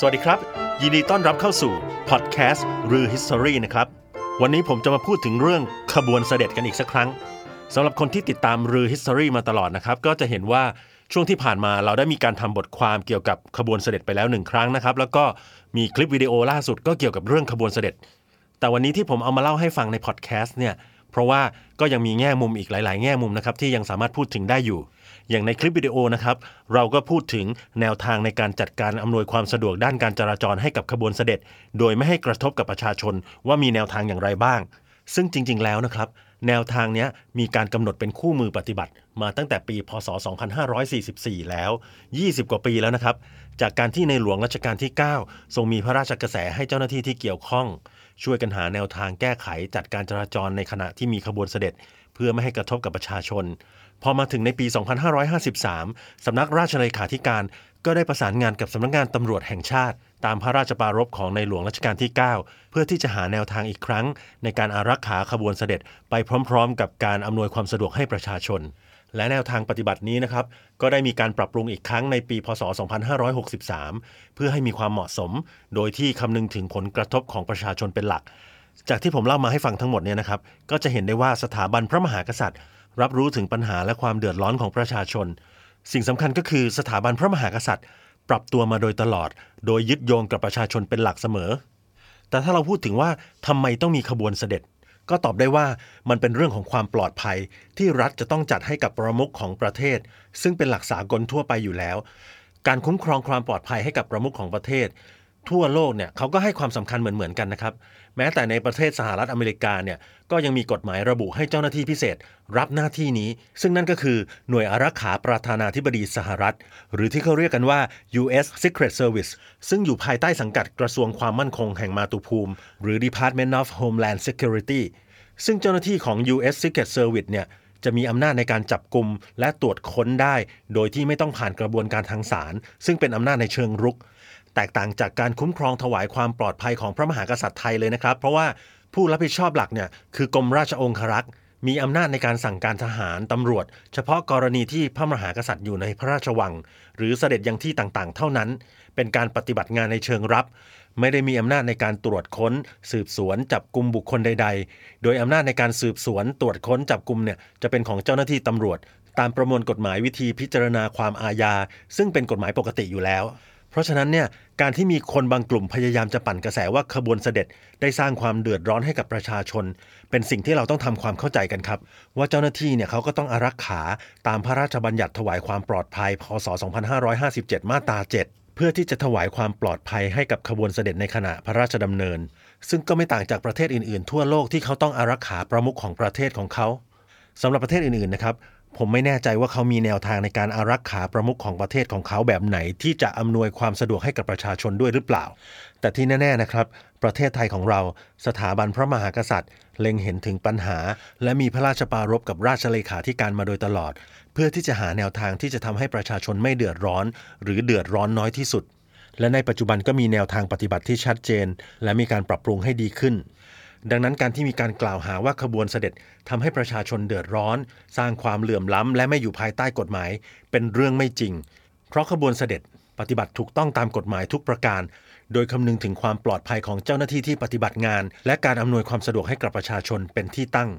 สวัสดีครับ ยินดีต้อนรับเข้าสู่พอดแคสต์รือ History นะครับ วันนี้ผมจะมาพูดถึงเรื่องขบวนเสด็จกันอีกสักครั้งสำหรับคนที่ติดตามรือ History มาตลอดนะครับ ก็จะเห็นว่าช่วงที่ผ่านมาเราได้มีการทำบทความเกี่ยวกับขบวนเสด็จไปแล้วหนึ่งครั้งนะครับ แล้วก็มีคลิปวิดีโอล่าสุดก็เกี่ยวกับเรื่องขบวนเสด็จ แต่วันนี้ที่ผมเอามาเล่าให้ฟังในพอดแคสต์เนี่ย เพราะว่าก็ยังมีแง่มุมอีกหลาย ๆ แง่มุมนะครับที่ยังสามารถพูดถึงได้อยู่ อย่างในคลิปวิดีโอนะครับเราก็พูดถึงแนวทางในการจัดการอำนวยความสะดวกด้านการจราจรให้กับขบวนเสด็จ โดยไม่ให้กระทบกับประชาชนว่ามีแนวทางอย่างไรบ้าง ซึ่งจริง ๆ แล้วนะครับแนวทางนี้มีการกำหนดเป็นคู่มือปฏิบัติ มาตั้งแต่ปี พศ 2544 แล้ว 20 กว่าปีแล้วนะครับ จากการที่ในหลวงรัชกาลที่ 9 ทรงมีพระราชกระแสให้เจ้าหน้าที่ที่เกี่ยวข้อง ช่วยกันหาแนวทางแก้ไขจัดการจราจรในขณะที่มีขบวนเสด็จ เพื่อไม่ให้กระทบกับประชาชน พอมาถึงในปี 2553 สำนักราชเลขาธิการก็ได้ประสานงานกับสำนักงานตำรวจแห่งชาติ ตามพระราชปรารภของในหลวงรัชกาลที่ 9 เพื่อที่จะหาแนวทางอีกครั้ง ในการอารักขาขบวนเสด็จไปพร้อม ๆ กับการอำนวยความสะดวกให้ประชาชน และแนวทางปฏิบัตินี้นะครับ ก็ได้มีการปรับปรุงอีกครั้งในปีพศ 2563 เพื่อให้มีความเหมาะสม โดยที่คำนึงถึงผลกระทบของประชาชนเป็นหลัก จากที่ผมเล่ามาให้ฟังทั้งหมดเนี่ยนะครับ ก็จะเห็นได้ว่าสถาบันพระมหากษัตริย์ รับรู้ถึงปัญหาและความเดือดร้อนของประชาชน สิ่งสำคัญก็คือสถาบันพระมหากษัตริย์ ปรับตัวมาโดยตลอด โดยยึดโยงกับประชาชนเป็นหลักเสมอ แต่ถ้าเราพูดถึงว่าทำไมต้องมีขบวนเสด็จ ก็ตอบได้ว่ามันเป็นเรื่องของความปลอดภัย ที่รัฐจะต้องจัดให้กับประมุขของประเทศ ซึ่งเป็นหลักสากลทั่วไปอยู่แล้ว การคุ้มครองความปลอดภัยให้กับประมุขของประเทศ ทั่วโลกเนี่ยเขาก็ให้ความสำคัญเหมือนๆกันนะครับ แม้แต่ในประเทศสหรัฐอเมริกาเนี่ยก็ยังมีกฎหมายระบุให้เจ้าหน้าที่พิเศษ รับหน้าที่นี้ ซึ่งนั่นก็คือหน่วยอารักขาประธานาธิบดีสหรัฐ หรือที่เขาเรียกกันว่า U.S. Secret Service ซึ่งอยู่ภายใต้สังกัดกระทรวงความมั่นคงแห่งมาตุภูมิ หรือ Department of Homeland Security ซึ่งเจ้าหน้าที่ของ U.S. Secret Service เนี่ยจะมีอำนาจในการจับกลุ่มและตรวจค้นได้ โดยที่ไม่ต้องผ่านกระบวนการทางศาลซึ่งเป็นอำนาจในเชิงรุก แตกต่างจากการคุ้มครองถวายความปลอดภัยของพระมหากษัตริย์ไทยเลยนะครับ เพราะว่าผู้รับผิดชอบหลักเนี่ยคือกรมราชองครักษ์มีอำนาจในการสั่งการทหารตำรวจ เฉพาะกรณีที่พระมหากษัตริย์อยู่ในพระราชวัง หรือเสด็จยังที่ต่างๆ เท่านั้น เป็นการปฏิบัติงานในเชิงรับ ไม่ได้มีอำนาจในการตรวจค้น สืบสวน จับกลุ่มบุคคลใด ๆ โดยอำนาจในการสืบสวน ตรวจค้นจับกลุ่มเนี่ยจะเป็นของเจ้าหน้าที่ตำรวจ ตามประมวลกฎหมายวิธีพิจารณาความอาญาซึ่งเป็นกฎหมายปกติอยู่แล้ว ราะฉะนั้นเนี่ยการที่มีคนบางกลุ่มพยายามจะปั่นกระแสว่าขบวนเสด็จได้สร้างความเดือดร้อนให้กับประชาชน เป็นสิ่งที่เราต้องทำความเข้าใจกันครับ ว่าเจ้าหน้าที่เนี่ยเขาก็ต้องอารักขาตามพระราชบัญญัติถวายความปลอดภัยพศ 2557 มาตรา 7 เพื่อที่จะถวายความปลอดภัยให้กับขบวนเสด็จในขณะพระราชดำเนิน ซึ่งก็ไม่ต่างจากประเทศอื่นๆ ทั่วโลกที่เขาต้องอารักขาประมุขของประเทศของเขาสำหรับประเทศอื่นๆนะครับ ผมไม่แน่ใจว่าเขามีแนวทางในการอารักขาประมุขของประเทศของเขาแบบไหน ที่จะอำนวยความสะดวกให้กับประชาชนด้วยหรือเปล่า แต่ที่แน่ๆนะครับ ประเทศไทยของเราสถาบันพระมหากษัตริย์ เล็งเห็นถึงปัญหา และมีพระราชปรารภกับราชเลขาธิการมาโดยตลอด เพื่อที่จะหาแนวทางที่จะทำให้ประชาชนไม่เดือดร้อน หรือเดือดร้อนน้อยที่สุด และในปัจจุบันก็มีแนวทางปฏิบัติที่ชัดเจน และมีการปรับปรุงให้ดีขึ้น ดังนั้นการที่มีการกล่าวหาว่าขบวนเสด็จทำให้ประชาชนเดือดร้อน สร้างความเหลื่อมล้ำและไม่อยู่ภายใต้กฎหมาย เป็นเรื่องไม่จริง เพราะขบวนเสด็จปฏิบัติถูกต้องตามกฎหมายทุกประการ โดยคำนึงถึงความปลอดภัยของเจ้าหน้าที่ที่ปฏิบัติงาน และการอำนวยความสะดวกให้กับประชาชนเป็นที่ตั้ง